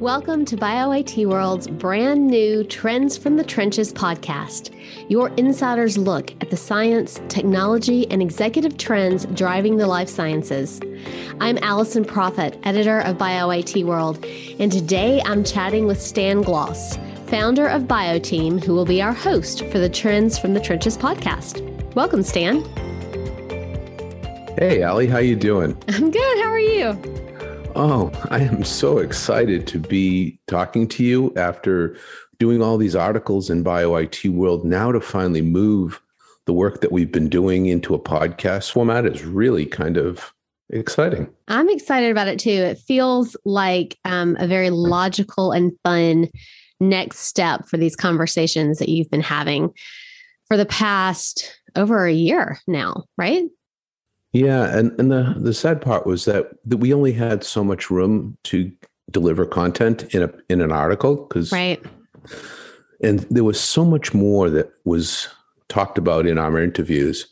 Welcome to BioIT World's brand new Trends from the Trenches podcast, your insider's look at the science, technology, and executive trends driving the life sciences. I'm Allison Proffitt, editor of BioIT World, and today I'm chatting with Stan Gloss, founder of BioTeam, who will be our host for the Trends from the Trenches podcast. Welcome, Stan. Hey, Allie, how you doing? I'm good. How are you? Oh, I am so excited to be talking to you after doing all these articles in BioIT World. Now to finally move the work that we've been doing into a podcast format is really kind of exciting. I'm excited about it too. It feels like um, a very logical and fun next step for these conversations that you've been having for the past over a year now, right? Yeah, and and the the sad part was that that we only had so much room to deliver content in a in an article because right, and there was so much more that was talked about in our interviews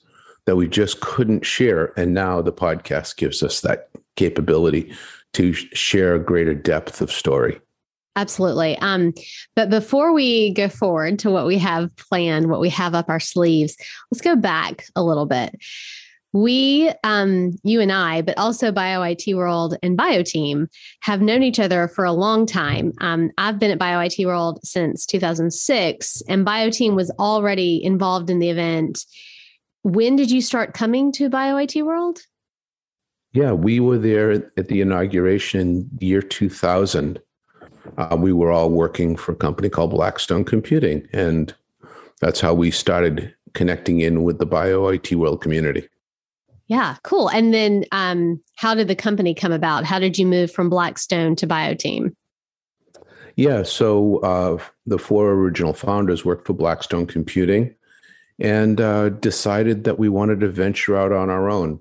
that we just couldn't share, and now the podcast gives us that capability to share a greater depth of story. Absolutely. Um, but before we go forward to what we have planned, what we have up our sleeves, let's go back a little bit we um, you and i but also bioit world and bioteam have known each other for a long time. Um, i've been at bioit world since 2006 and bioteam was already involved in the event. When did you start coming to bioit world? Yeah we were there at the inauguration in year 2000 uh, we were all working for a company called blackstone computing and that's how we started connecting in with the bioit world community yeah, cool. And then um, how did the company come about? How did you move from Blackstone to BioTeam? Yeah, so uh, the four original founders worked for Blackstone Computing and uh, decided that we wanted to venture out on our own.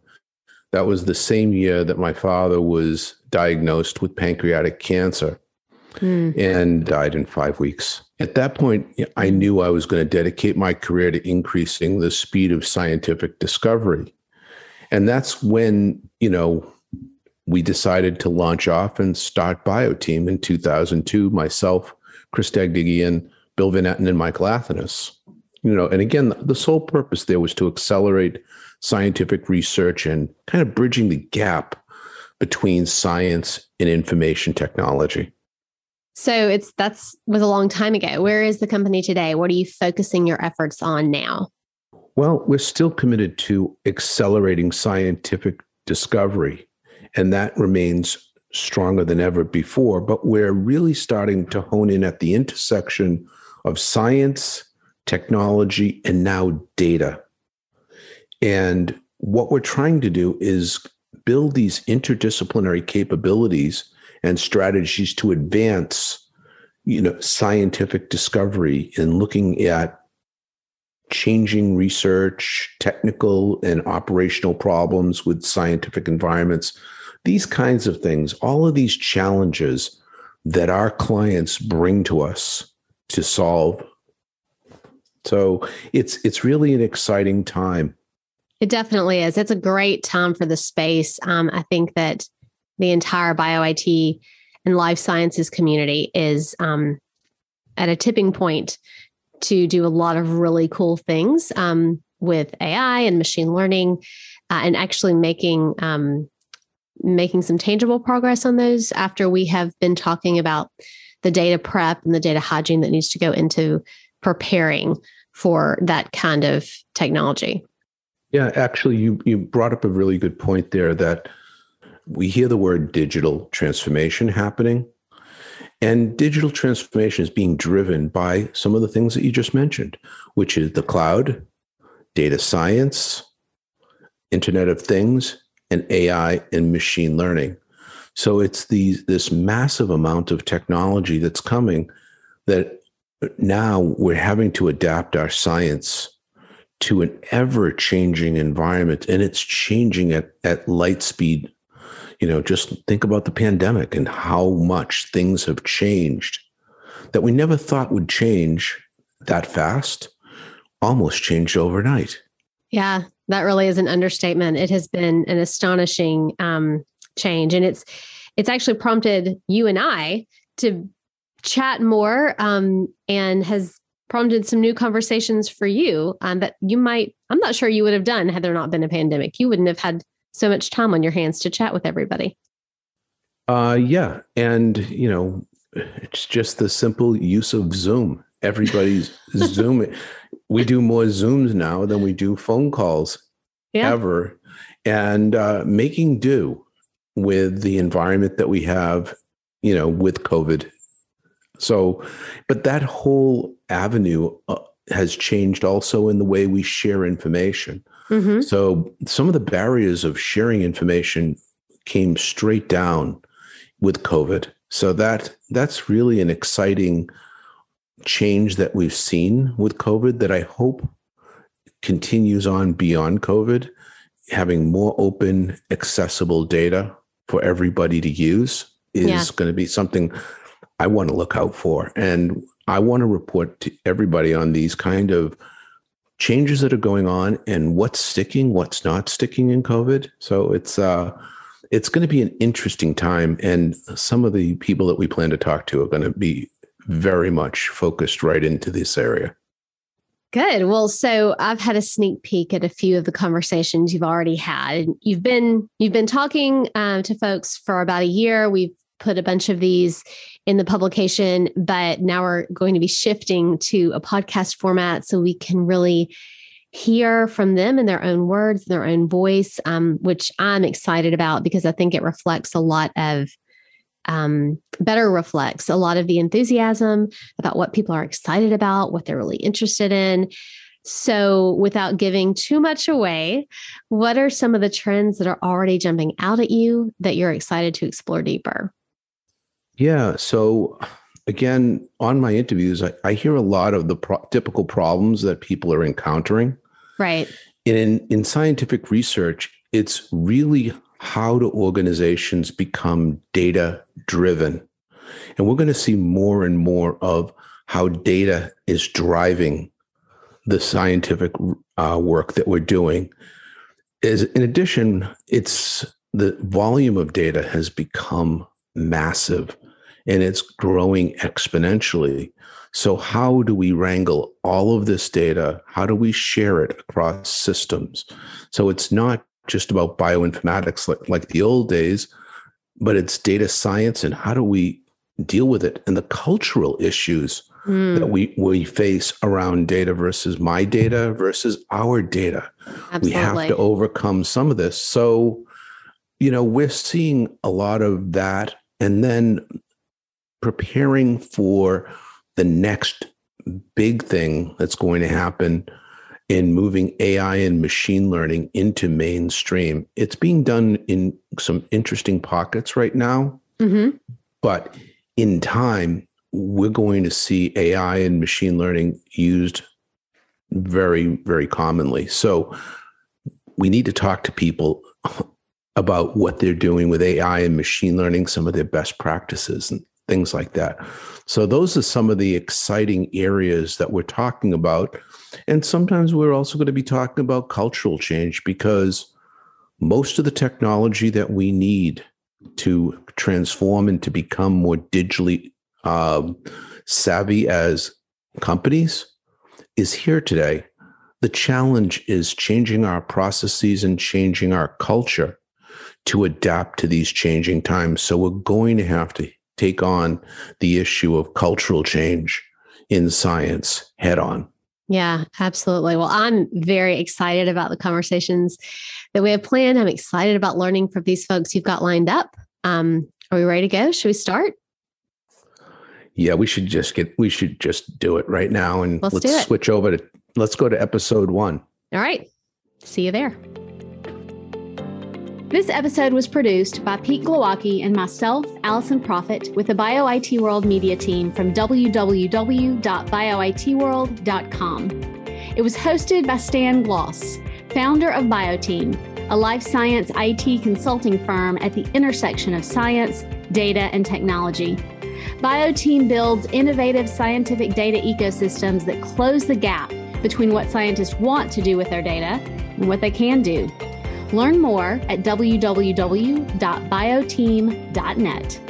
That was the same year that my father was diagnosed with pancreatic cancer mm. and died in five weeks. At that point, I knew I was going to dedicate my career to increasing the speed of scientific discovery. And that's when, you know, we decided to launch off and start BioTeam in 2002, myself, Chris Dagdigian, Bill Van Etten, and Michael Athanas. You know, and again, the sole purpose there was to accelerate scientific research and kind of bridging the gap between science and information technology. So it's that's was a long time ago. Where is the company today? What are you focusing your efforts on now? Well, we're still committed to accelerating scientific discovery, and that remains stronger than ever before. But we're really starting to hone in at the intersection of science, technology, and now data. And what we're trying to do is build these interdisciplinary capabilities and strategies to advance you know scientific discovery and looking at changing research, technical and operational problems with scientific environments, these kinds of things, all of these challenges that our clients bring to us to solve. So it's it's really an exciting time. It definitely is. It's a great time for the space. Um, I think that the entire BioIT and life sciences community is um, at a tipping point to do a lot of really cool things um, with AI and machine learning, uh, and actually making um, making some tangible progress on those. After we have been talking about the data prep and the data hygiene that needs to go into preparing for that kind of technology. Yeah, actually, you you brought up a really good point there that we hear the word digital transformation happening and digital transformation is being driven by some of the things that you just mentioned, which is the cloud, data science, Internet of Things, and AI and machine learning. So it's these this massive amount of technology that's coming that now we're having to adapt our science to an ever changing environment and it's changing at, at light speed you know, just think about the pandemic and how much things have changed that we never thought would change that fast, almost changed overnight. Yeah, that really is an understatement. It has been an astonishing um, change, and it's it's actually prompted you and I to chat more um, and has prompted some new conversations for you um, that you might, I'm not sure you would have done had there not been a pandemic. You wouldn't have had so much time on your hands to chat with everybody. Uh, yeah. And, you know, it's just the simple use of Zoom. Everybody's Zoom. We do more Zooms now than we do phone calls yeah. ever. And uh, making do with the environment that we have, you know, with COVID. So, but that whole avenue uh, has changed also in the way we share information. Mm-hmm. So, some of the barriers of sharing information came straight down with COVID. So that that's really an exciting change that we've seen with COVID that I hope continues on beyond COVID, having more open, accessible data for everybody to use is yeah. going to be something I want to look out for. And I want to report to everybody on these kind of changes that are going on and what's sticking, what's not sticking in COVID. So it's uh it's going to be an interesting time and some of the people that we plan to talk to are going to be very much focused right into this area. Good. Well, so I've had a sneak peek at a few of the conversations you've already had. You've been you've been talking um, to folks for about a year. We've put a bunch of these in the publication, but now we're going to be shifting to a podcast format so we can really hear from them in their own words, their own voice, um, which I'm excited about because I think it reflects a lot of um, better reflects a lot of the enthusiasm about what people are excited about, what they're really interested in. So, without giving too much away, what are some of the trends that are already jumping out at you that you're excited to explore deeper? Yeah. So, again, on my interviews, I, I hear a lot of the pro- typical problems that people are encountering. Right. In, in scientific research, it's really how do organizations become data driven? And we're going to see more and more of how data is driving the scientific uh, work that we're doing. Is in addition, it's the volume of data has become massive and it's growing exponentially. So, how do we wrangle all of this data? How do we share it across systems? So, it's not just about bioinformatics like, like the old days, but it's data science and how do we deal with it and the cultural issues mm. that we, we face around data versus my data versus our data. Absolutely. We have to overcome some of this. So, you know, we're seeing a lot of that and then preparing for the next big thing that's going to happen in moving AI and machine learning into mainstream. It's being done in some interesting pockets right now, mm-hmm. but in time, we're going to see AI and machine learning used very, very commonly. So we need to talk to people about what they're doing with AI and machine learning, some of their best practices and things like that. So those are some of the exciting areas that we're talking about. And sometimes we're also going to be talking about cultural change because most of the technology that we need to transform and to become more digitally um, savvy as companies is here today. The challenge is changing our processes and changing our culture to adapt to these changing times. So we're going to have to take on the issue of cultural change in science head on. Yeah, absolutely. Well, I'm very excited about the conversations that we have planned. I'm excited about learning from these folks you've got lined up. Um, are we ready to go? Should we start? Yeah, we should just get we should just do it right now and let's, let's switch over to let's go to episode 1. All right. See you there. This episode was produced by Pete Glowacki and myself, Allison Proffitt, with the BioIT World media team from www.bioitworld.com. It was hosted by Stan Gloss, founder of BioTeam, a life science IT consulting firm at the intersection of science, data, and technology. BioTeam builds innovative scientific data ecosystems that close the gap between what scientists want to do with their data and what they can do. Learn more at www.bioteam.net.